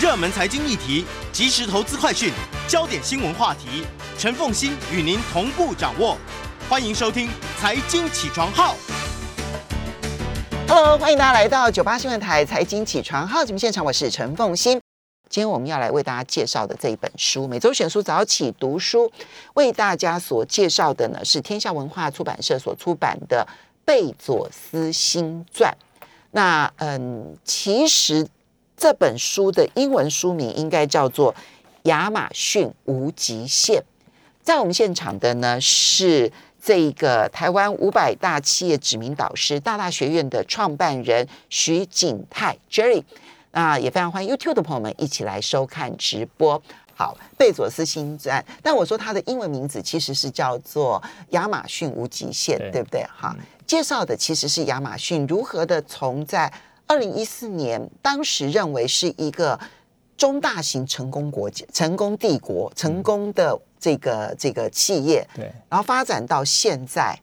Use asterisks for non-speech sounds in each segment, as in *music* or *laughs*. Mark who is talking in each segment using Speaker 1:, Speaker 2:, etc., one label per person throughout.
Speaker 1: 热门财经议题、即时投资快讯、焦点新闻话题，陈凤欣与您同步掌握。欢迎收听《财经起床号》。
Speaker 2: Hello，欢迎大家来到九八新闻台财经起床号节目现场，我是陈凤欣。今天我们要来为大家介绍的这一本书，每周选书早起读书，为大家所介绍的呢是天下文化出版社所出版的《贝佐斯新传》。那嗯，其实这本书的英文书名应该叫做《亚马逊无极限》。在我们现场的呢是这个台湾五百大企业指名导师、大大学院的创办人徐景泰 Jerry。那也非常欢迎 YouTube 的朋友们一起来收看直播。好，贝佐斯新传，但我说它的英文名字其实是叫做亚马逊无极限，
Speaker 3: 对
Speaker 2: 对不对？哈，介绍的其实是亚马逊如何的从在二零一四年，当时认为是一个中大型成功国家、成功帝国、成功的这个这个企业，
Speaker 3: 对，
Speaker 2: 然后发展到现在，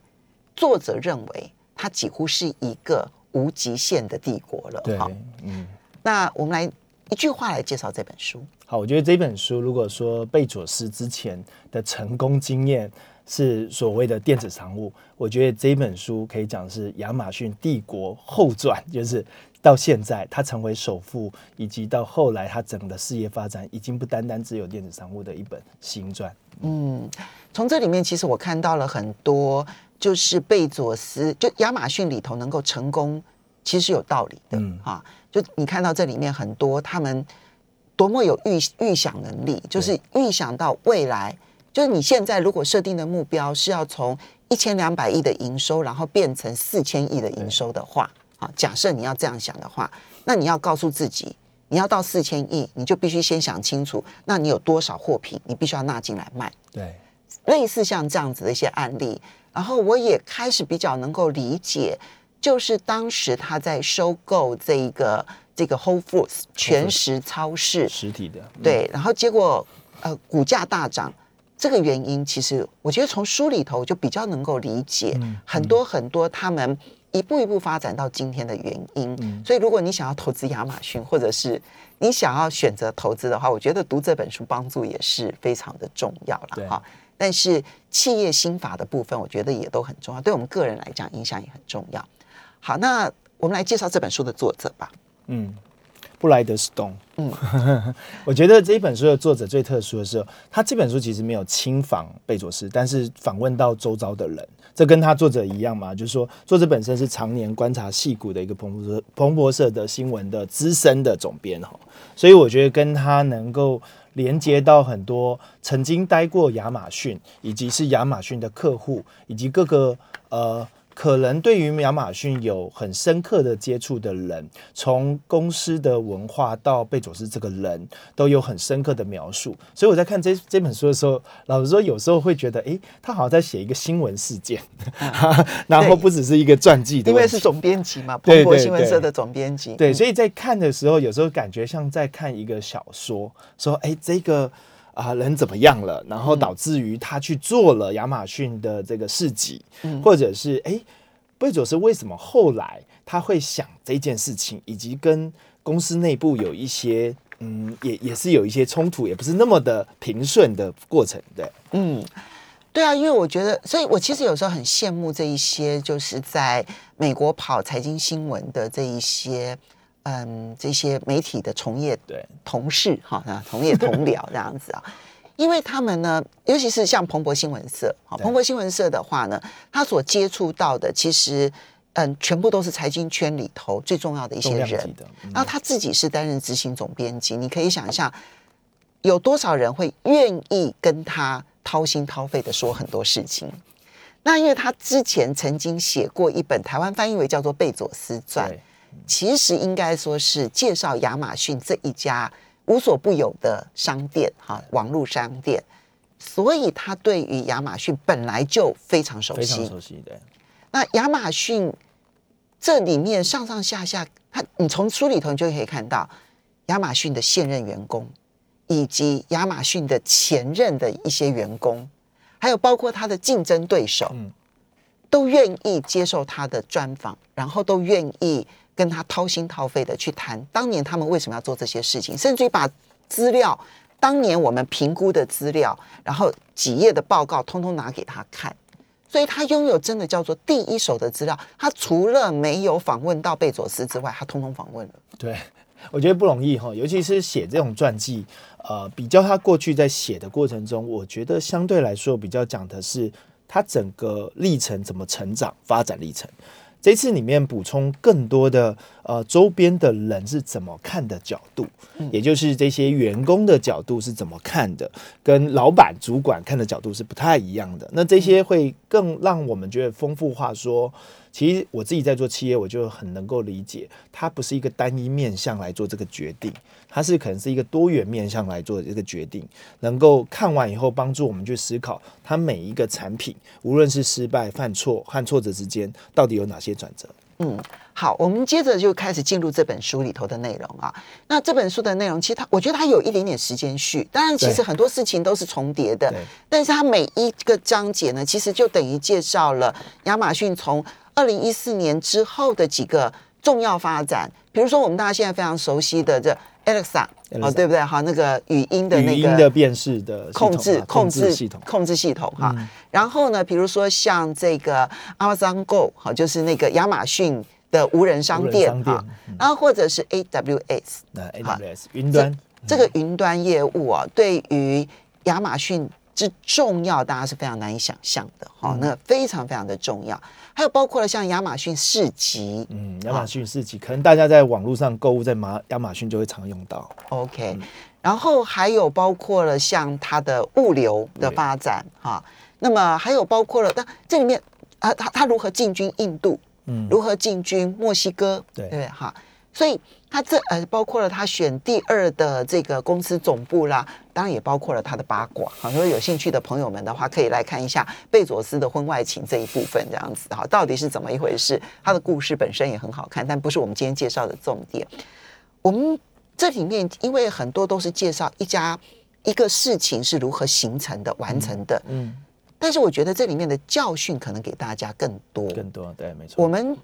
Speaker 2: 作者认为它几乎是一个无极限的帝国了。
Speaker 3: 对，，嗯，
Speaker 2: 那我们来一句话来介绍这本书。
Speaker 3: 好，我觉得这本书如果说贝佐斯之前的成功经验是所谓的电子商务，我觉得这本书可以讲是亚马逊帝国后传，就是到现在他成为首富，以及到后来他整个事业发展，已经不单单只有电子商务的一本新传。
Speaker 2: 嗯，从这里面其实我看到了很多，就是贝佐斯，就亚马逊里头能够成功，其实是有道理的。
Speaker 3: 嗯
Speaker 2: 啊，就你看到这里面很多他们多么有预预想能力，就是预想到未来，就是你现在如果设定的目标是要从一千两百亿的营收，然后变成四千亿的营收的话，啊，假设你要这样想的话，那你要告诉自己。你要到四千亿，你就必须先想清楚，那你有多少货品，你必须要纳进来卖。
Speaker 3: 对，
Speaker 2: 类似像这样子的一些案例，然后我也开始比较能够理解，就是当时他在收购这一个这个 Whole Foods 全食超市，
Speaker 3: 实体的，嗯，
Speaker 2: 对，然后结果呃股价大涨，这个原因其实我觉得从书里头就比较能够理解
Speaker 3: 嗯
Speaker 2: 很多很多他们一步一步发展到今天的原因。
Speaker 3: 嗯
Speaker 2: 所以如果你想要投资亚马逊，或者是你想要选择投资的话，我觉得读这本书帮助也是非常的重要
Speaker 3: 对
Speaker 2: 了哈。但是企业心法的部分，我觉得也都很重要，对我们个人来讲影响也很重要。好，那我们来介绍这本书的作者吧。
Speaker 3: 嗯，布莱德斯东。
Speaker 2: 嗯
Speaker 3: 嗯，*laughs* 我觉得这一本书的作者最特殊的是，他这本书其实没有亲访贝佐斯，但是访问到周遭的人，这跟他作者一样嘛，就是说作者本身是常年观察戏骨的一个彭博社彭博社的新闻的资深的总编哈，所以我觉得跟他能够。连接到很多曾经待过亚马逊，以及是亚马逊的客户，以及各个呃可能对于亚马逊有很深刻的接触的人，从公司的文化到贝佐斯这个人，都有很深刻的描述。所以我在看这这本书的时候，老实说，有时候会觉得，哎，他好像在写一个新闻事件，*laughs* 然后不只是一个传记的，
Speaker 2: 因为是总编辑嘛，
Speaker 3: 对
Speaker 2: 彭博
Speaker 3: 对对
Speaker 2: 新闻社的总编辑。
Speaker 3: 对，
Speaker 2: 嗯
Speaker 3: 所以在看的时候，有时候感觉像在看一个小说，说哎，这个啊、人怎么样了，然后导致于他去做了亚马逊的这个市集，
Speaker 2: 嗯。
Speaker 3: 或者是哎，贝佐斯为什么后来他会想这件事情，以及跟公司内部有一些嗯，也也是有一些冲突，也不是那么的平顺的过程，对，
Speaker 2: 嗯，对啊，因为我觉得，所以我其实有时候很羡慕这一些就是在美国跑财经新闻的这一些，嗯，这些媒体的从业
Speaker 3: 对。
Speaker 2: 同事哈，啊，同业同僚这样子啊。*laughs* 因为他们呢，尤其是像彭博新闻社，彭博新闻社的话呢，他所接触到的其实，嗯，全部都是财经圈里头最重要的一些人。然后他自己是担任执行总编辑，你可以想象有多少人会愿意跟他掏心掏肺的说很多事情。那因为他之前曾经写过一本台湾翻译为叫做《贝佐斯传》，
Speaker 3: 对
Speaker 2: 其实应该说是介绍亚马逊这一家无所不有的商店，哈，网络商店。所以他对于亚马逊本来就非常熟
Speaker 3: 非常
Speaker 2: 悉。
Speaker 3: 熟悉，对，
Speaker 2: 那亚马逊这里面上上下下，他你从书里头你就可以看到亚马逊的现任员工，以及亚马逊的前任的一些员工，还有包括他的竞争对手，
Speaker 3: 嗯
Speaker 2: 都愿意接受他的专访，然后都愿意跟他掏心掏肺的去谈当年他们为什么要做这些事情，甚至于把资料当年我们评估的资料，然后几页的报告通通拿给他看。所以他拥有真的叫做第一手的资料。他除了没有访问到贝佐斯之外，他通通访问了。
Speaker 3: 对，我觉得不容易哈，尤其是写这种传记，呃，比较他过去在写的过程中，我觉得相对来说比较讲的是他整个历程怎么成长、发展历程。这次里面补充更多的呃周边的人是怎么看的角度，也就是这些员工的角度是怎么看的，跟老板主管看的角度是不太一样的。那这些会更让我们觉得丰富化。说，其实我自己在做企业，我就很能够理解，它不是一个单一面向来做这个决定。它是可能是一个多元面向来做这个决定，能够看完以后帮助我们去思考，它每一个产品，无论是失败、犯错和挫折之间，到底有哪些转折？
Speaker 2: 嗯，好，我们接着就开始进入这本书里头的内容啊。那这本书的内容，其实它，我觉得它有一点点时间序，当然其实很多事情都是重叠的，但是它每一个章节呢，其实就等于介绍了亚马逊从二零一四年之后的几个重要发展，比如说我们大家现在非常熟悉的这。Alexa，哦，对不对？哈，那个语音的那个
Speaker 3: 语音的辨识的
Speaker 2: 控制
Speaker 3: 控制系统
Speaker 2: 控制系统哈。然后呢，比如说像这个 Amazon Go，哈，就是那个亚马逊的无人商店哈。然后或者是 AWS，
Speaker 3: 那 AWS 云端
Speaker 2: 这个云端业务啊，对于亚马逊。之重要，大家是非常难以想象的哈。那非常非常的重要，还有包括了像亚马逊市集，
Speaker 3: 嗯，亚马逊市集可能大家在网络上购物，在马亚马逊就会常用到。
Speaker 2: OK，然后还有包括了像它的物流的发展哈。那么还有包括了，但这里面啊，它它如何进军印度，嗯，如何进军墨西哥，对对哈。所以他这呃包括了他选第二的这个公司总部啦，当然也包括了他的八卦。好，如果有兴趣的朋友们的话，可以来看一下贝佐斯的婚外情这一部分，这样子哈，到底是怎么一回事？他的故事本身也很好看，但不是我们今天介绍的重点。我们这里面因为很多都是介绍一家一个事情是如何形成的、完成的，嗯，但是我觉得这里面的教训可能给大家更多，
Speaker 3: 更多对，没错，
Speaker 2: 我们。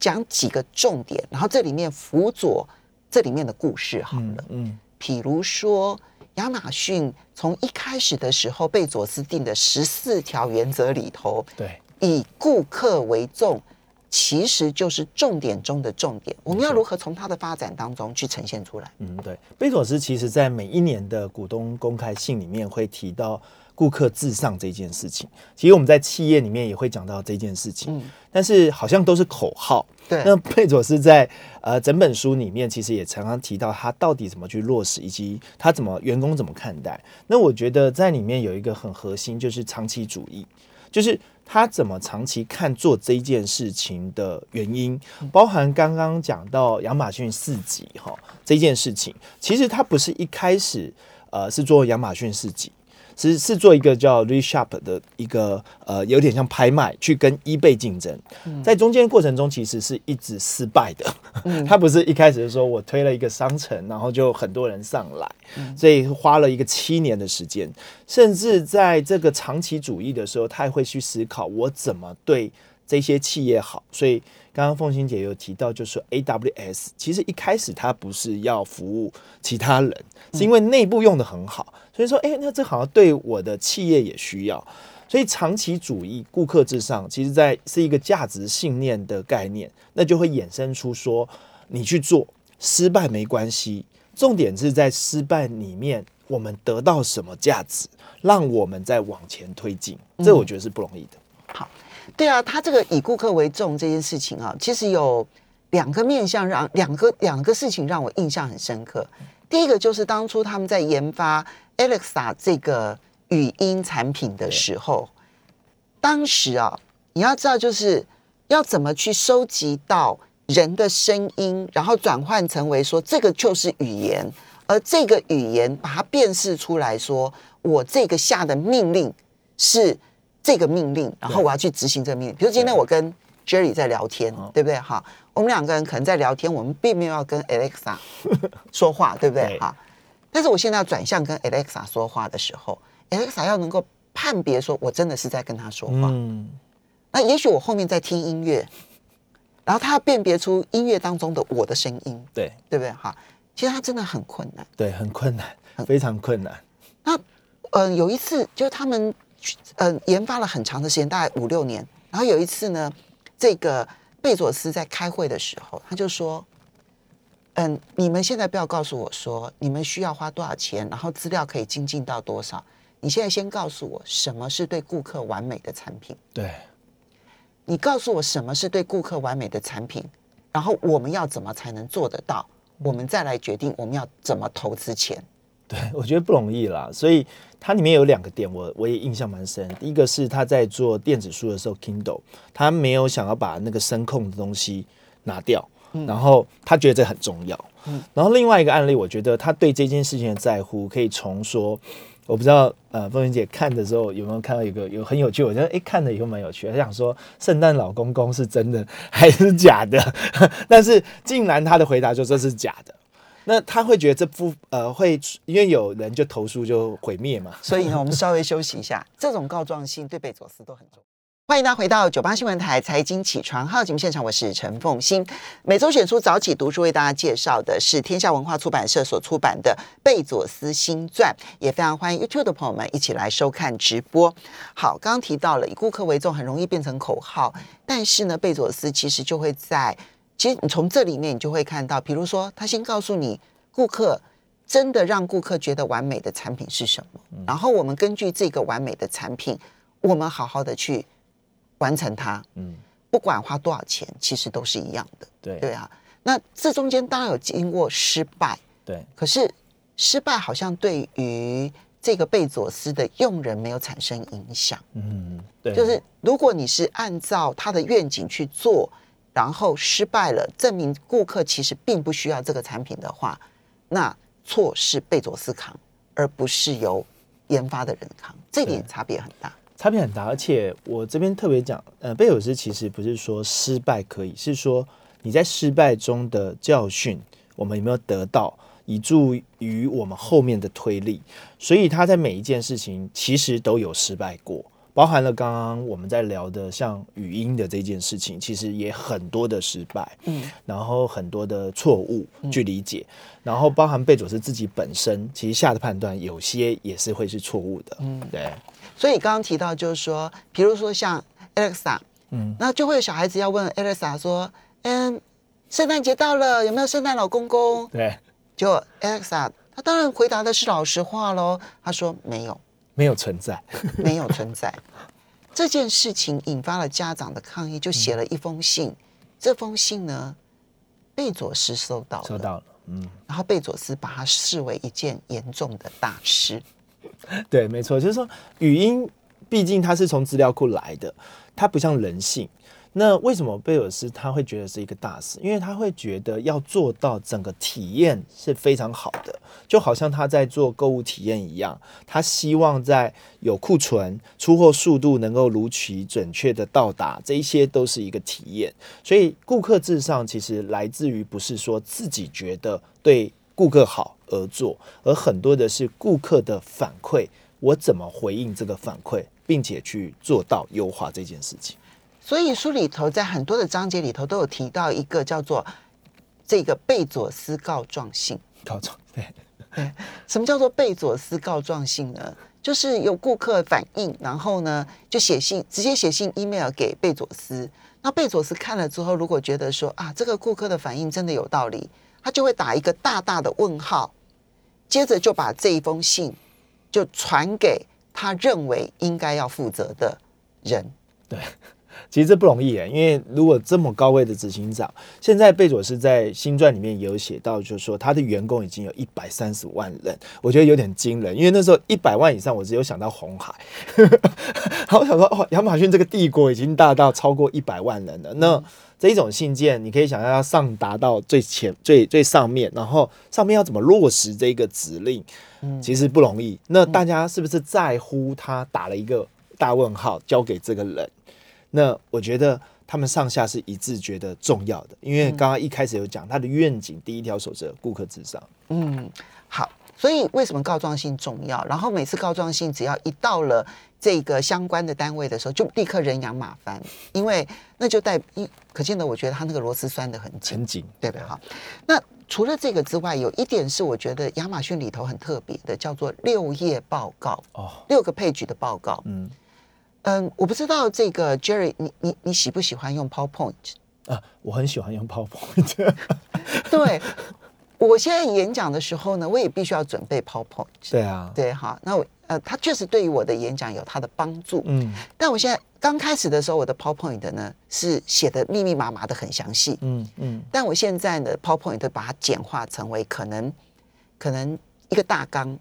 Speaker 2: 讲几个重点，然后这里面辅佐这里面的故事好了。嗯，譬如说亚马逊从一开始的时候，贝佐斯定的十四条原则里头，
Speaker 3: 对，
Speaker 2: 以顾客为重，其实就是重点中的重点。我们要如何从它的发展当中去呈现出来？
Speaker 3: 嗯，对，贝佐斯其实在每一年的股东公开信里面会提到。顾客至上这件事情，其实我们在企业里面也会讲到这件事情，但是好像都是口号。
Speaker 2: 对，
Speaker 3: 那贝佐斯在呃整本书里面，其实也常常提到他到底怎么去落实，以及他怎么员工怎么看待。那我觉得在里面有一个很核心，就是长期主义，就是他怎么长期看做这件事情的原因，包含刚刚讲到亚马逊四级哈这件事情，其实他不是一开始呃是做亚马逊四级。是是做一个叫 Reshop 的一个呃，有点像拍卖，去跟 eBay 竞争。在中间过程中，其实是一直失败的。*laughs* 他不是一开始就说我推了一个商城，然后就很多人上来，所以花了一个七年的时间。甚至在这个长期主义的时候，他也会去思考我怎么对这些企业好。所以刚刚凤欣姐有提到，就是 AWS 其实一开始他不是要服务其他人，是因为内部用的很好。所以说，哎，那这好像对我的企业也需要。所以长期主义、顾客至上，其实在是一个价值信念的概念，那就会衍生出说，你去做失败没关系，重点是在失败里面我们得到什么价值，让我们再往前推进。这我觉得是不容易的。
Speaker 2: 好，对啊，他这个以顾客为重这件事情啊，其实有两个面向，让两个两个事情让我印象很深刻。第一个就是当初他们在研发。Alexa 这个语音产品的时候，当时啊，你要知道，就是要怎么去收集到人的声音，然后转换成为说这个就是语言，而这个语言把它辨识出来说，我这个下的命令是这个命令，然后我要去执行这个命令。比如今天我跟 Jerry 在聊天，对不对？哈，我们两个人可能在聊天，我们并没有要跟 Alexa *laughs* 说话，对不对？哈。但是我现在要转向跟 Alexa 说话的时候，Alexa 要能够判别说我真的是在跟他说话。嗯，那也许我后面在听音乐，然后他要辨别出音乐当中的我的声音，
Speaker 3: 对
Speaker 2: 对不对？哈，其实他真的很困难。
Speaker 3: 对，很困难，非常困难。
Speaker 2: 那呃，有一次就是他们呃研发了很长的时间，大概五六年。然后有一次呢，这个贝佐斯在开会的时候，他就说：“嗯，你们现在不要告诉我说你们需要花多少钱，然后资料可以精进到多少。你现在先告诉我什么是对顾客完美的产品。
Speaker 3: 对，
Speaker 2: 你告诉我什么是对顾客完美的产品，然后我们要怎么才能做得到？我们再来决定我们要怎么投资钱。
Speaker 3: 对，*laughs* 我觉得不容易啦。所以它里面有两个点，我我也印象蛮深。第一个是他在做电子书的时候，Kindle，他没有想要把那个声控的东西拿掉，然后他觉得这很重要。然后另外一个案例，我觉得他对这件事情的在乎，可以从说，我不知道呃，凤云姐看的时候有没有看到一个有很有趣，我觉得哎看了以后蛮有趣的。他想说圣诞老公公是真的还是假的？*laughs* 但是竟然他的回答就这是假的。那他会觉得这不呃会因为有人就投诉就毁灭嘛？
Speaker 2: 所以呢，我们稍微休息一下。这种告状性对贝佐斯都很重要。欢迎大家回到九八新闻台财经起床号节目现场，我是陈凤欣。每周选出早起读书为大家介绍的是天下文化出版社所出版的《贝佐斯新传》，也非常欢迎 YouTube 的朋友们一起来收看直播。好，刚刚提到了以顾客为重，很容易变成口号，但是呢，贝佐斯其实就会在。其实你从这里面，你就会看到，比如说，他先告诉你，顾客真的让顾客觉得完美的产品是什么，然后我们根据这个完美的产品，我们好好的去完成它。嗯，不管花多少钱，其实都是一样的。
Speaker 3: 对
Speaker 2: 对啊，那这中间当然有经过失败，
Speaker 3: 对，
Speaker 2: 可是失败好像对于这个贝佐斯的用人没有产生影响。
Speaker 3: 嗯，对，
Speaker 2: 就是如果你是按照他的愿景去做。然后失败了，证明顾客其实并不需要这个产品的话，那错是贝佐斯扛，而不是由研发的人扛，这点差别很大。
Speaker 3: 差别很大，而且我这边特别讲，呃，贝佐斯其实不是说失败可以，是说你在失败中的教训，我们有没有得到，以助于我们后面的推力。所以他在每一件事情其实都有失败过。包含了刚刚我们在聊的像语音的这件事情，其实也很多的失败，嗯，然后很多的错误去理解，然后包含贝佐斯自己本身其实下的判断有些也是会是错误的，嗯，对。
Speaker 2: 所以刚刚提到就是说，比如说像 Alexa，嗯，那就会有小孩子要问 Alexa 说，嗯，圣诞节到了，有没有圣诞老公公？
Speaker 3: 对，
Speaker 2: 就 Alexa，他当然回答的是老实话喽，他说没有。
Speaker 3: 没有存在，*laughs*
Speaker 2: 没有存在。这件事情引发了家长的抗议，就写了一封信。这封信呢，贝佐斯收到了，
Speaker 3: 收到了，嗯。
Speaker 2: 然后贝佐斯把它视为一件严重的大事。*laughs*
Speaker 3: 对，没错，就是说语音，毕竟它是从资料库来的，它不像人性。那为什么贝尔斯他会觉得是一个大事？因为他会觉得要做到整个体验是非常好的，就好像他在做购物体验一样。他希望在有库存、出货速度能够如期准确的到达，这一些都是一个体验。所以顾客至上其实来自于不是说自己觉得对顾客好而做，而很多的是顾客的反馈，我怎么回应这个反馈，并且去做到优化这件事情。
Speaker 2: 所以书里头在很多的章节里头都有提到一个叫做这个贝佐斯告状信。
Speaker 3: 告状对
Speaker 2: 对，什么叫做贝佐斯告状信呢？就是有顾客反映，然后呢就写信，直接写信 email 给贝佐斯。那贝佐斯看了之后，如果觉得说啊这个顾客的反应真的有道理，他就会打一个大大的问号，接着就把这一封信就传给他认为应该要负责的人。
Speaker 3: 对。其实这不容易诶，因为如果这么高位的执行长，现在贝佐斯在新传里面也有写到，就是说他的员工已经有一百三十万人，我觉得有点惊人。因为那时候一百万以上，我只有想到红海，*laughs* 好，我想说哦，亚马逊这个帝国已经大到超过一百万人了。那这一种信件，你可以想象要上达到最前最最上面，然后上面要怎么落实这个指令，其实不容易。那大家是不是在乎他打了一个大问号交给这个人？那我觉得他们上下是一致觉得重要的，因为刚刚一开始有讲他的愿景第一条守则顾客至上。
Speaker 2: 嗯，好，所以为什么告状信重要？然后每次告状信只要一到了这个相关的单位的时候，就立刻人仰马翻，因为那就代一可见的，我觉得他那个螺丝拴的很紧，
Speaker 3: 很紧，
Speaker 2: 对不对？哈，那除了这个之外，有一点是我觉得亚马逊里头很特别的，叫做六页报告，
Speaker 3: 哦，
Speaker 2: 六个配局的报告。
Speaker 3: 嗯
Speaker 2: 嗯，我不知道这个 Jerry，你你你喜不喜欢用 PowerPoint？
Speaker 3: 啊，我很喜欢用 PowerPoint，*laughs*
Speaker 2: 对，我现在演讲的时候呢，我也必须要准备 PowerPoint。
Speaker 3: 对啊，
Speaker 2: 对哈，那我呃，它确实对于我的演讲有它的帮助。
Speaker 3: 嗯。
Speaker 2: 但我现在刚开始的时候，我的 PowerPoint 呢是写的密密麻麻的很详细，
Speaker 3: 嗯嗯。
Speaker 2: 但我现在呢 PowerPoint 把它简化成为可能可能一个大纲、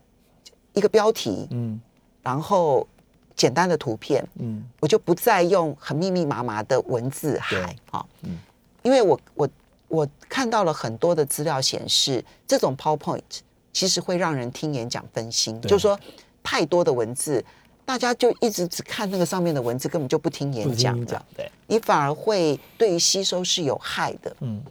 Speaker 2: 一个标题，
Speaker 3: 嗯。
Speaker 2: 然后简单的图片，
Speaker 3: 嗯。
Speaker 2: 我就不再用很密密麻麻的文字海
Speaker 3: 对
Speaker 2: 啊，
Speaker 3: 嗯。
Speaker 2: 因为我我我看到了很多的资料显示，这种 PowerPoint 其实会让人听演讲分心，就是说太多的文字，大家就一直只看那个上面的文字，根本就不听演讲
Speaker 3: 讲，，对，
Speaker 2: 你反而会对于吸收是有害的。
Speaker 3: 嗯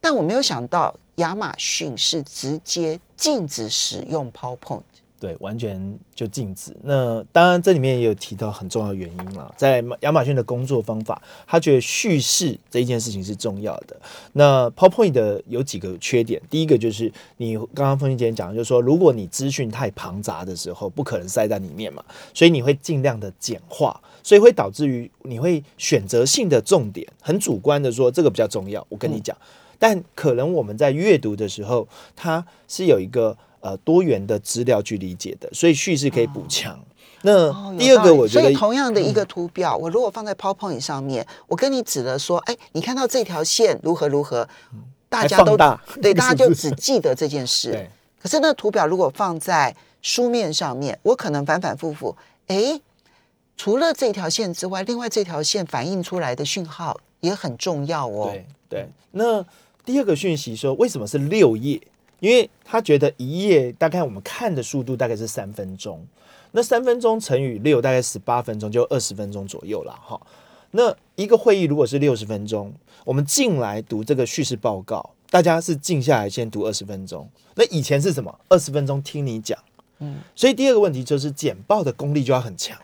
Speaker 2: 但我没有想到亚马逊是直接禁止使用 PowerPoint。
Speaker 3: 对，完全就禁止。那当然，这里面也有提到很重要的原因啦，在亚马逊的工作方法，他觉得叙事这一件事情是重要的。那 PowerPoint 的有几个缺点，第一个就是你刚刚风姐讲的，就是说，如果你资讯太庞杂的时候，不可能塞在里面嘛，所以你会尽量的简化，所以会导致于你会选择性的重点，很主观的说这个比较重要，我跟你讲。但可能我们在阅读的时候，它是有一个呃多元的资料去理解的，所以叙事可以补强。那第二个，我觉得嗯
Speaker 2: 所以同样的一个图表，我如果放在 PowerPoint 上面，我跟你指了说，哎，你看到这条线如何如何，大家都
Speaker 3: 大
Speaker 2: 对，*laughs* 大家就只记得这件事。可是那图表如果放在书面上面，我可能反反复复，哎，除了这条线之外，另外这条线反映出来的讯号也很重要哦。
Speaker 3: 对对。那第二个讯息说，为什么是六页？因为他觉得一页大概我们看的速度大概是三分钟，那三分钟乘以六大概十八分钟，就二十分钟左右了哈。那一个会议如果是六十分钟，我们进来读这个叙事报告，大家是静下来先读二十分钟。那以前是什么？二十分钟听你讲，
Speaker 2: 嗯，
Speaker 3: 所以第二个问题就是简报的功力就要很强，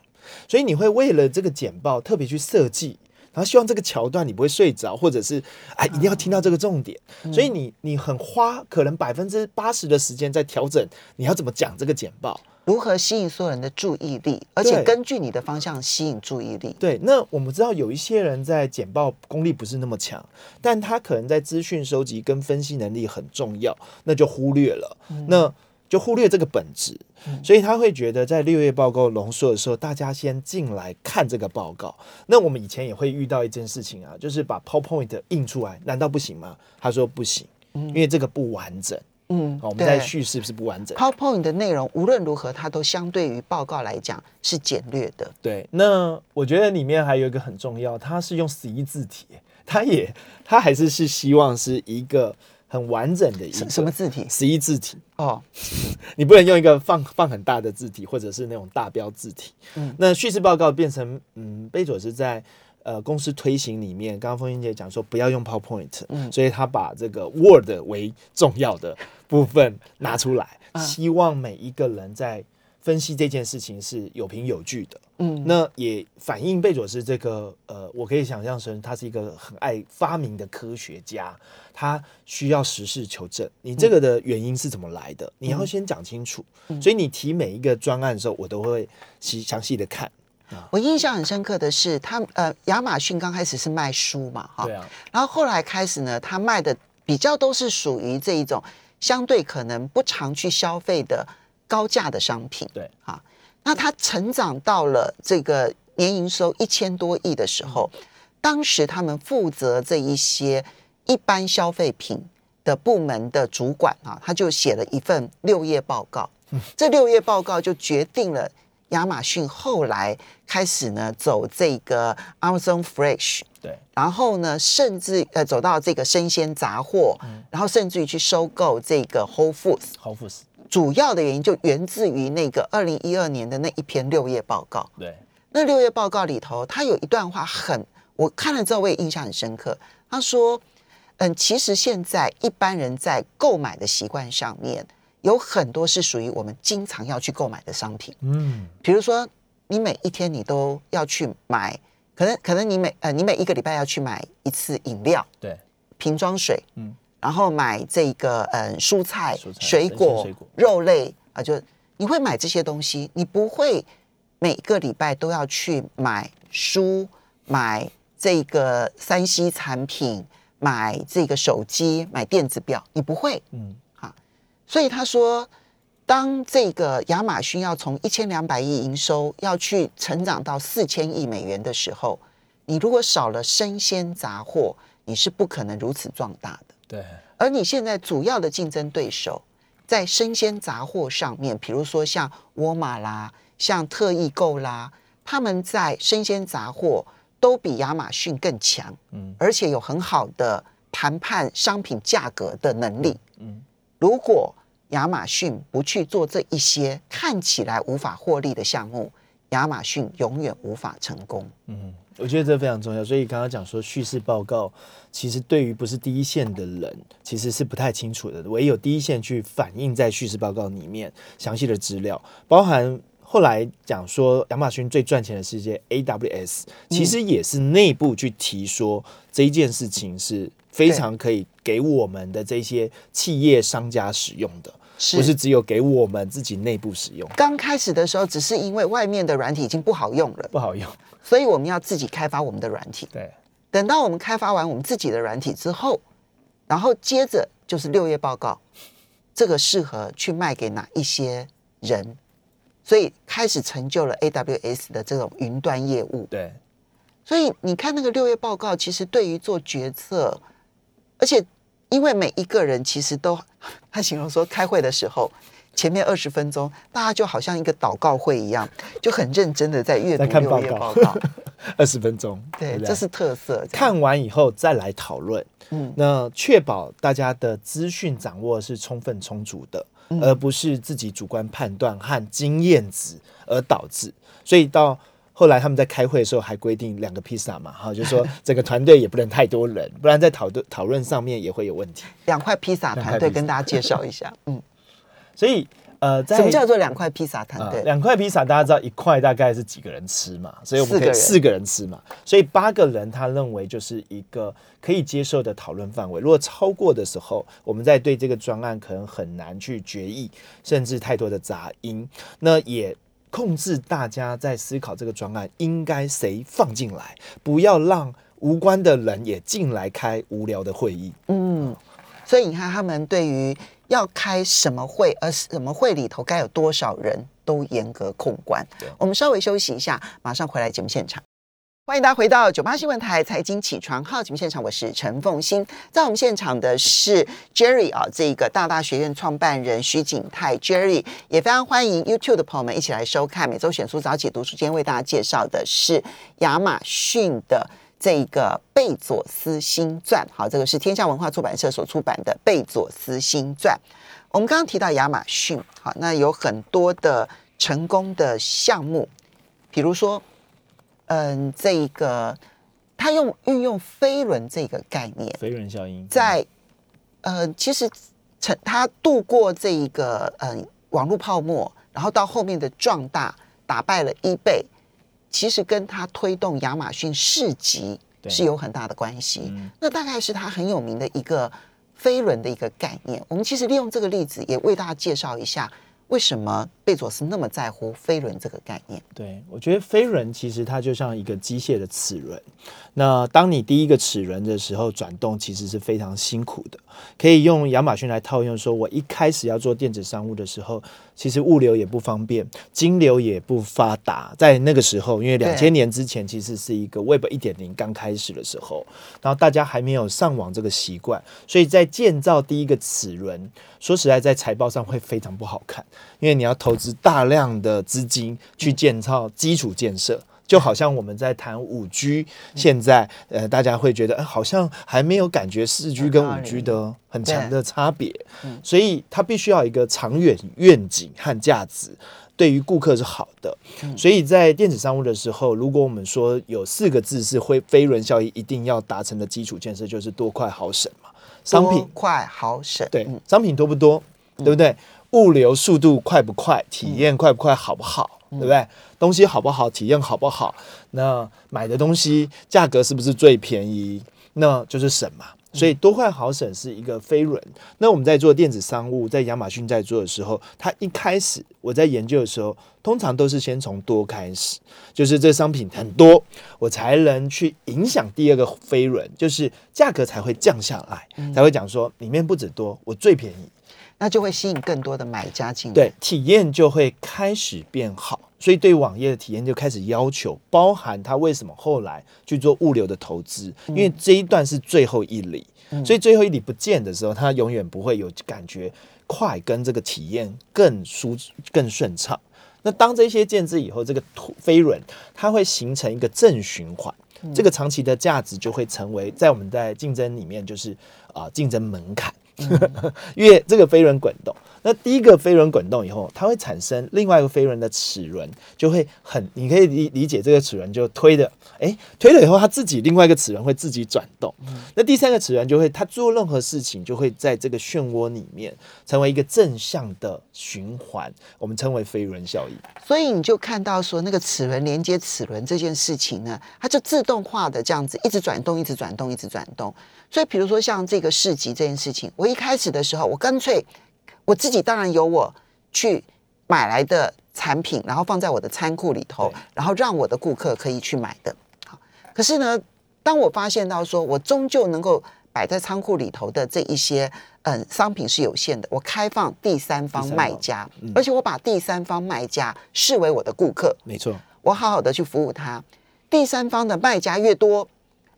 Speaker 3: 所以你会为了这个简报特别去设计，然后希望这个桥段你不会睡着，或者是哎一定要听到这个重点，所以你你很花可能百分之八十的时间在调整你要怎么讲这个简报。
Speaker 2: 如何吸引所有人的注意力，而且根据你的方向吸引注意力。
Speaker 3: 对，那我们知道有一些人在简报功力不是那么强，但他可能在资讯收集跟分析能力很重要，那就忽略了，那就忽略这个本质，所以他会觉得在六月报告浓缩的时候，大家先进来看这个报告。那我们以前也会遇到一件事情啊，就是把 PowerPoint 印出来，难道不行吗？他说不行，因为这个不完整。
Speaker 2: 嗯
Speaker 3: 好，我们在
Speaker 2: 对
Speaker 3: 叙事是不完整。
Speaker 2: PowerPoint 的内容无论如何，它都相对于报告来讲是简略的。
Speaker 3: 对，那我觉得里面还有一个很重要，它是用十一字体，它也它还是是希望是一个很完整的一
Speaker 2: 什
Speaker 3: 个
Speaker 2: 什么字体？
Speaker 3: 十一字体，
Speaker 2: 哦，*laughs*
Speaker 3: 你不能用一个放放很大的字体，或者是那种大标字体。
Speaker 2: 嗯。
Speaker 3: 那叙事报告变成嗯，贝佐是在呃公司推行里面，刚刚风云姐讲说不要用 PowerPoint，
Speaker 2: 嗯。
Speaker 3: 所以他把这个 Word 为重要的部分拿出来，
Speaker 2: 嗯。
Speaker 3: 希望每一个人在分析这件事情是有凭有据的。
Speaker 2: 嗯，
Speaker 3: 那也反映贝佐斯这个呃，我可以想象成他是一个很爱发明的科学家，他需要实事求是。你这个的原因是怎么来的？你要先讲清楚。所以你提每一个专案的时候，我都会细详细的看。
Speaker 2: 我印象很深刻的是，他呃，亚马逊刚开始是卖书嘛，哈，
Speaker 3: 对啊，
Speaker 2: 然后后来开始呢，他卖的比较都是属于这一种相对可能不常去消费的高价的商品。
Speaker 3: 对
Speaker 2: 啊，那它成长到了这个年营收一千多亿的时候，当时他们负责这一些一般消费品的部门的主管啊，他就写了一份六页报告。*laughs* 这六页报告就决定了亚马逊后来开始呢走这个 Amazon Fresh，
Speaker 3: 对
Speaker 2: 然后呢，甚至呃走到这个生鲜杂货，然后甚至于去收购这个 Whole Foods。
Speaker 3: 豪富斯，
Speaker 2: 主要的原因就源自于那个二零一二年的那一篇六页报告。
Speaker 3: 对。
Speaker 2: 那六页报告里头，他有一段话很，我看了之后我也印象很深刻。他说：“嗯，其实现在一般人在购买的习惯上面，有很多是属于我们经常要去购买的商品，
Speaker 3: 嗯，
Speaker 2: 比如说你每一天你都要去买，可能可能你每呃你每一个礼拜要去买一次饮料，
Speaker 3: 对，
Speaker 2: 瓶装水，
Speaker 3: 嗯
Speaker 2: 然后买这个嗯蔬菜、
Speaker 3: 蔬菜
Speaker 2: 水果
Speaker 3: 水果、
Speaker 2: 肉类啊，就你会买这些东西，你不会每个礼拜都要去买书、买这个三 C 产品、买这个手机、买电子表，你不会。
Speaker 3: 嗯，
Speaker 2: 所以他说，当这个亚马逊要从一千两百亿营收要去成长到四千亿美元的时候，你如果少了生鲜杂货，你是不可能如此壮大的。
Speaker 3: 对，
Speaker 2: 而你现在主要的竞争对手在生鲜杂货上面，比如说像沃尔玛啦、像特易购啦，他们在生鲜杂货都比亚马逊更强，
Speaker 3: 嗯
Speaker 2: 而且有很好的谈判商品价格的能力。
Speaker 3: 嗯，
Speaker 2: 如果亚马逊不去做这一些看起来无法获利的项目，亚马逊永远无法成功。
Speaker 3: 嗯，我觉得这非常重要。所以刚刚讲说叙事报告，其实对于不是第一线的人，其实是不太清楚的。唯有第一线去反映在叙事报告里面详细的资料，包含后来讲说亚马逊最赚钱的世界 AWS，其实也是内部去提说这一件事情是非常可以给我们的这些企业商家使用的，
Speaker 2: 是
Speaker 3: 不是只有给我们自己内部使用，
Speaker 2: 刚开始的时候，只是因为外面的软体已经不好用了，
Speaker 3: 不好用。
Speaker 2: 所以我们要自己开发我们的软体。
Speaker 3: 对，
Speaker 2: 等到我们开发完我们自己的软体之后，然后接着就是六月报告，这个适合去卖给哪一些人，所以开始成就了 AWS 的这种云端业务。
Speaker 3: 对，
Speaker 2: 所以你看那个六月报告，其实对于做决策，而且因为每一个人其实都，他形容说开会的时候。前面二十分钟，大家就好像一个祷告会一样，就很认真的在阅读六页
Speaker 3: 报告。*laughs* 二十分钟，
Speaker 2: 对，
Speaker 3: 不
Speaker 2: 这是特色。
Speaker 3: 看完以后再来讨论，
Speaker 2: 嗯
Speaker 3: 那确保大家的资讯掌握是充分充足的，
Speaker 2: 嗯
Speaker 3: 而不是自己主观判断和经验值而导致。所以到后来他们在开会的时候还规定两个披萨嘛，哈，就是说 *laughs* 整个团队也不能太多人，不然在讨论讨论上面也会有问题。
Speaker 2: 两块披萨团队跟大家介绍一下。嗯，
Speaker 3: 所以呃，在
Speaker 2: 什么叫做两块披萨团
Speaker 3: 啊，
Speaker 2: 队？
Speaker 3: 两块披萨大家知道一块大概是几个人吃嘛，所以我们可以
Speaker 2: 四
Speaker 3: 四个人吃嘛，所以八个人他认为就是一个可以接受的讨论范围。如果超过的时候，我们在对这个专案可能很难去决议，甚至太多的杂音，那也。控制大家在思考这个专案应该谁放进来，不要让无关的人也进来开无聊的会议。
Speaker 2: 嗯，所以你看，他们对于要开什么会，而什么会里头该有多少人，都严格控管。我们稍微休息一下，马上回来节目现场。欢迎大家回到九八新闻台财经起床号节目现场，我是陈凤欣。在我们现场的是 Jerry 啊，这个大大学院创办人徐景泰 Jerry，也非常欢迎 YouTube 的朋友们一起来收看每周选书早起读书。今天为大家介绍的是亚马逊的这个贝佐斯新传，好，这个是天下文化出版社所出版的《贝佐斯新传》。我们刚刚提到亚马逊，好，那有很多的成功的项目，比如说，嗯，这一个他用运用飞轮这个概念，
Speaker 3: 飞轮效应
Speaker 2: 在呃，其实成他度过这一个呃网络泡沫，然后到后面的壮大，打败了 eBay，其实跟他推动亚马逊市集是有很大的关系。
Speaker 3: 嗯
Speaker 2: 那大概是他很有名的一个飞轮的一个概念。我们其实利用这个例子，也为大家介绍一下为什么贝佐斯那么在乎飞轮这个概念。
Speaker 3: 对，我觉得飞轮其实它就像一个机械的齿轮。那当你第一个齿轮的时候转动，其实是非常辛苦的。可以用亚马逊来套用，说我一开始要做电子商务的时候，其实物流也不方便，金流也不发达。在那个时候，因为两千年之前其实是一个 Web 一点零刚开始的时候，然后大家还没有上网这个习惯，所以在建造第一个齿轮，说实在，在财报上会非常不好看，因为你要投资大量的资金去建造基础建设。就好像我们在谈五 G，现在呃，大家会觉得，哎、好像还没有感觉四 G 跟五 G 的很强的差别，所以它必须要一个长远愿景和价值，对于顾客是好的。所以在电子商务的时候，如果我们说有四个字是会飞轮效应一定要达成的基础建设，就是多快好省嘛。商品
Speaker 2: 快好省，
Speaker 3: 对
Speaker 2: 嗯，
Speaker 3: 商品多不多，对不对？物流速度快不快，体验快不快，好不好，对不对？东西好不好，体验好不好？那买的东西价格是不是最便宜？那就是省嘛。所以多快好省是一个飞轮。那我们在做电子商务，在亚马逊在做的时候，它一开始我在研究的时候，通常都是先从多开始，就是这商品很多，我才能去影响第二个飞轮，就是价格才会降下来，才会讲说里面不止多，我最便宜。
Speaker 2: 那就会吸引更多的买家进来。
Speaker 3: 对，体验就会开始变好，所以对网页的体验就开始要求，包含他为什么后来去做物流的投资，因为这一段是最后一里，所以最后一里不见的时候，他永远不会有感觉快跟这个体验更舒更顺畅。那当这些建制以后，这个飞轮它会形成一个正循环，这个长期的价值就会成为在我们在竞争里面就是啊竞争门槛。*laughs* 越这个飞轮滚动，那第一个飞轮滚动以后，它会产生另外一个飞轮的齿轮，就会很，你可以理理解这个齿轮就推的，哎，推了以后，它自己另外一个齿轮会自己转动，那第三个齿轮就会，它做任何事情就会在这个漩涡里面成为一个正向的循环，我们称为飞轮效应。
Speaker 2: 所以你就看到说，那个齿轮连接齿轮这件事情呢，它就自动化的这样子一直转动，一直转动，一直转动。所以，比如说像这个市集这件事情，我一开始的时候，我干脆我自己当然有我去买来的产品，然后放在我的仓库里头，然后让我的顾客可以去买的。好，可是呢，当我发现到说我终究能够摆在仓库里头的这一些嗯商品是有限的，我开放第三方卖家，而且我把第三方卖家视为我的顾客，
Speaker 3: 没错，
Speaker 2: 我好好的去服务他。第三方的卖家越多，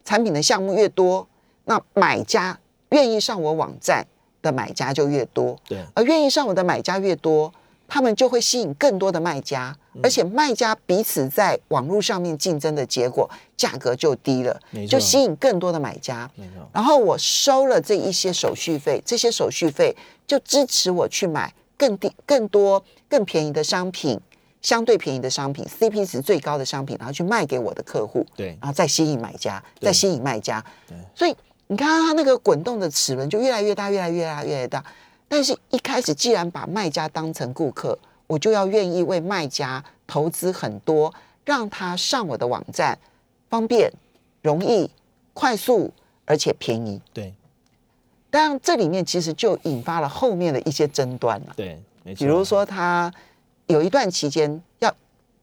Speaker 2: 产品的项目越多。那买家愿意上我网站的买家就越多，
Speaker 3: 对，
Speaker 2: 而愿意上我的买家越多，他们就会吸引更多的卖家，而且卖家彼此在网络上面竞争的结果，价格就低了，就吸引更多的买家。然后我收了这一些手续费，这些手续费就支持我去买更低、更多、更便宜的商品，相对便宜的商品，CP 值最高的商品，然后去卖给我的客户，
Speaker 3: 对，
Speaker 2: 然后再吸引买家，再吸引卖家，对，所以。你看它那个滚动的齿轮就越来越大，越来越大，越来越大。但是，一开始既然把卖家当成顾客，我就要愿意为卖家投资很多，让他上我的网站方便、容易、快速，而且便宜。
Speaker 3: 对。
Speaker 2: 当然，这里面其实就引发了后面的一些争端了。
Speaker 3: 对，没错。
Speaker 2: 比如说，他有一段期间要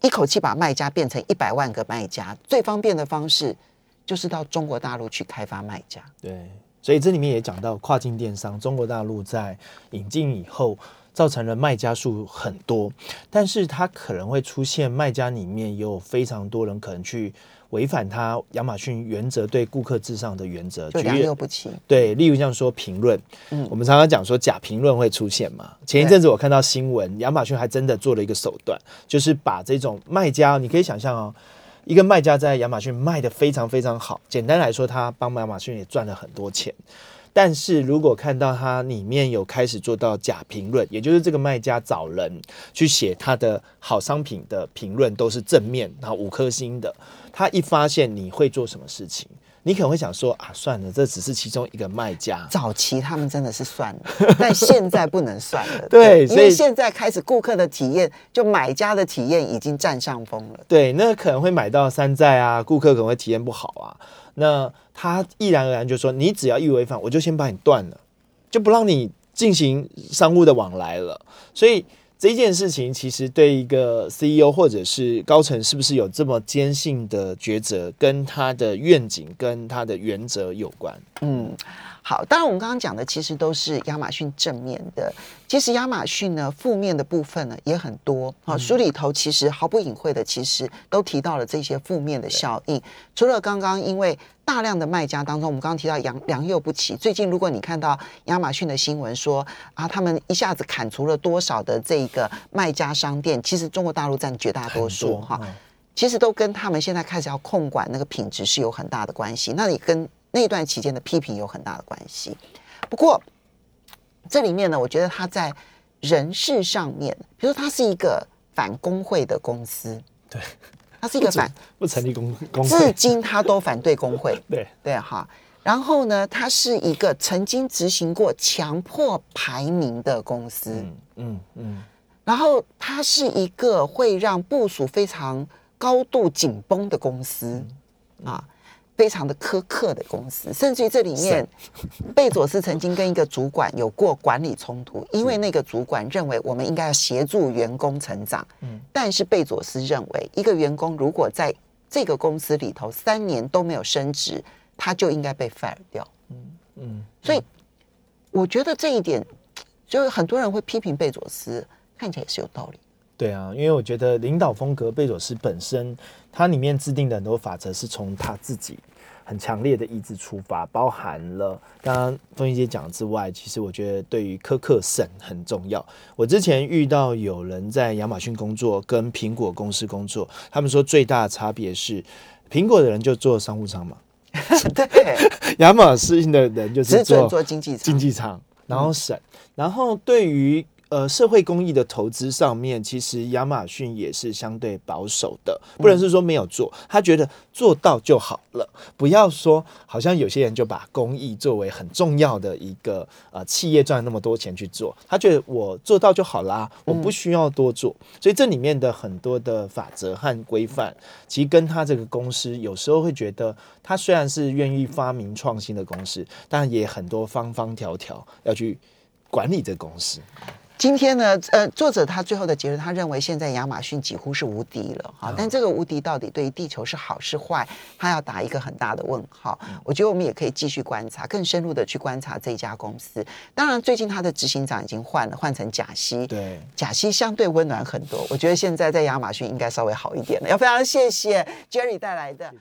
Speaker 2: 一口气把卖家变成一百万个卖家，最方便的方式。就是到中国大陆去开发卖家，
Speaker 3: 对，所以这里面也讲到跨境电商，中国大陆在引进以后，造成了卖家数很多，但是它可能会出现卖家里面也有非常多人可能去违反它亚马逊原则对顾客至上的原则，
Speaker 2: 就良莠不齐。
Speaker 3: 对，例如像说评论，嗯，我们常常讲说假评论会出现嘛。前一阵子我看到新闻，亚马逊还真的做了一个手段，就是把这种卖家，你可以想象哦。一个卖家在亚马逊卖的非常非常好，简单来说，他帮亚马逊也赚了很多钱。但是如果看到他里面有开始做到假评论，也就是这个卖家找人去写他的好商品的评论都是正面，然后五颗星的，他一发现你会做什么事情？你可能会想说啊，算了，这只是其中一个卖家。
Speaker 2: 早期他们真的是算了，*laughs* 但现在不能算了。
Speaker 3: 对，
Speaker 2: 因为现在开始顾客的体验，就买家的体验已经占上风了。
Speaker 3: 对，那可能会买到山寨啊，顾客可能会体验不好啊。那他毅然而然就说，你只要一违反，我就先把你断了，就不让你进行商务的往来了。所以。这件事情其实对一个 CEO 或者是高层是不是有这么坚信的抉择，跟他的愿景跟他的原则有关。嗯。
Speaker 2: 好，当然我们刚刚讲的其实都是亚马逊正面的，其实亚马逊呢负面的部分呢也很多。好，书里头其实毫不隐晦的，其实都提到了这些负面的效应。除了刚刚因为大量的卖家当中，我们刚刚提到良良莠不齐。最近如果你看到亚马逊的新闻说啊，他们一下子砍除了多少的这个卖家商店，其实中国大陆占绝大多数哈，其实都跟他们现在开始要控管那个品质是有很大的关系。那你跟那段期间的批评有很大的关系，不过这里面呢，我觉得他在人事上面，比如说他是一个反工会的公司，
Speaker 3: 对，
Speaker 2: 他是一个反
Speaker 3: 不成立工工，
Speaker 2: 至今他都反对工会，
Speaker 3: 对。
Speaker 2: 对哈。然后呢，他是一个曾经执行过强迫排名的公司，
Speaker 3: 嗯嗯嗯，
Speaker 2: 然后它是一个会让部署非常高度紧绷的公司。啊，非常的苛刻的公司，甚至于这里面，贝佐斯曾经跟一个主管有过管理冲突，因为那个主管认为我们应该要协助员工成长，
Speaker 3: 嗯
Speaker 2: 但是贝佐斯认为一个员工如果在这个公司里头三年都没有升职，他就应该被 fire 掉。
Speaker 3: 嗯，
Speaker 2: 所以我觉得这一点，就是很多人会批评贝佐斯，看起来也是有道理。
Speaker 3: 对啊，因为我觉得领导风格贝佐斯本身，它里面制定的很多法则是从他自己很强烈的意志出发，包含了刚刚凤仪姐讲之外，其实我觉得对于苛刻审很重要。我之前遇到有人在亚马逊工作，跟苹果公司工作，他们说最大的差别是，苹果的人就做商务舱嘛，*laughs*
Speaker 2: 对，
Speaker 3: 亚马逊的人就是做
Speaker 2: 做经济舱。
Speaker 3: 经济舱，然后省，然后对于呃社会公益的投资上面，其实亚马逊也是相对保守的，不能是说没有做，他觉得做到就好了，不要说好像有些人就把公益作为很重要的一个呃企业赚那么多钱去做，他觉得我做到就好啦，我不需要多做，所以这里面的很多的法则和规范，其实跟他这个公司有时候会觉得，他虽然是愿意发明创新的公司，但也很多方方条条要去管理这个公司。
Speaker 2: 今天呢，呃，作者他最后的结论，他认为现在亚马逊几乎是无敌了哈，但这个无敌到底对于地球是好是坏，他要打一个很大的问号。我觉得我们也可以继续观察，更深入的去观察这一家公司。当然，最近他的执行长已经换了，换成贾西。
Speaker 3: 对，
Speaker 2: 贾西相对温暖很多，我觉得现在在亚马逊应该稍微好一点了。要非常谢谢 Jerry 带来的。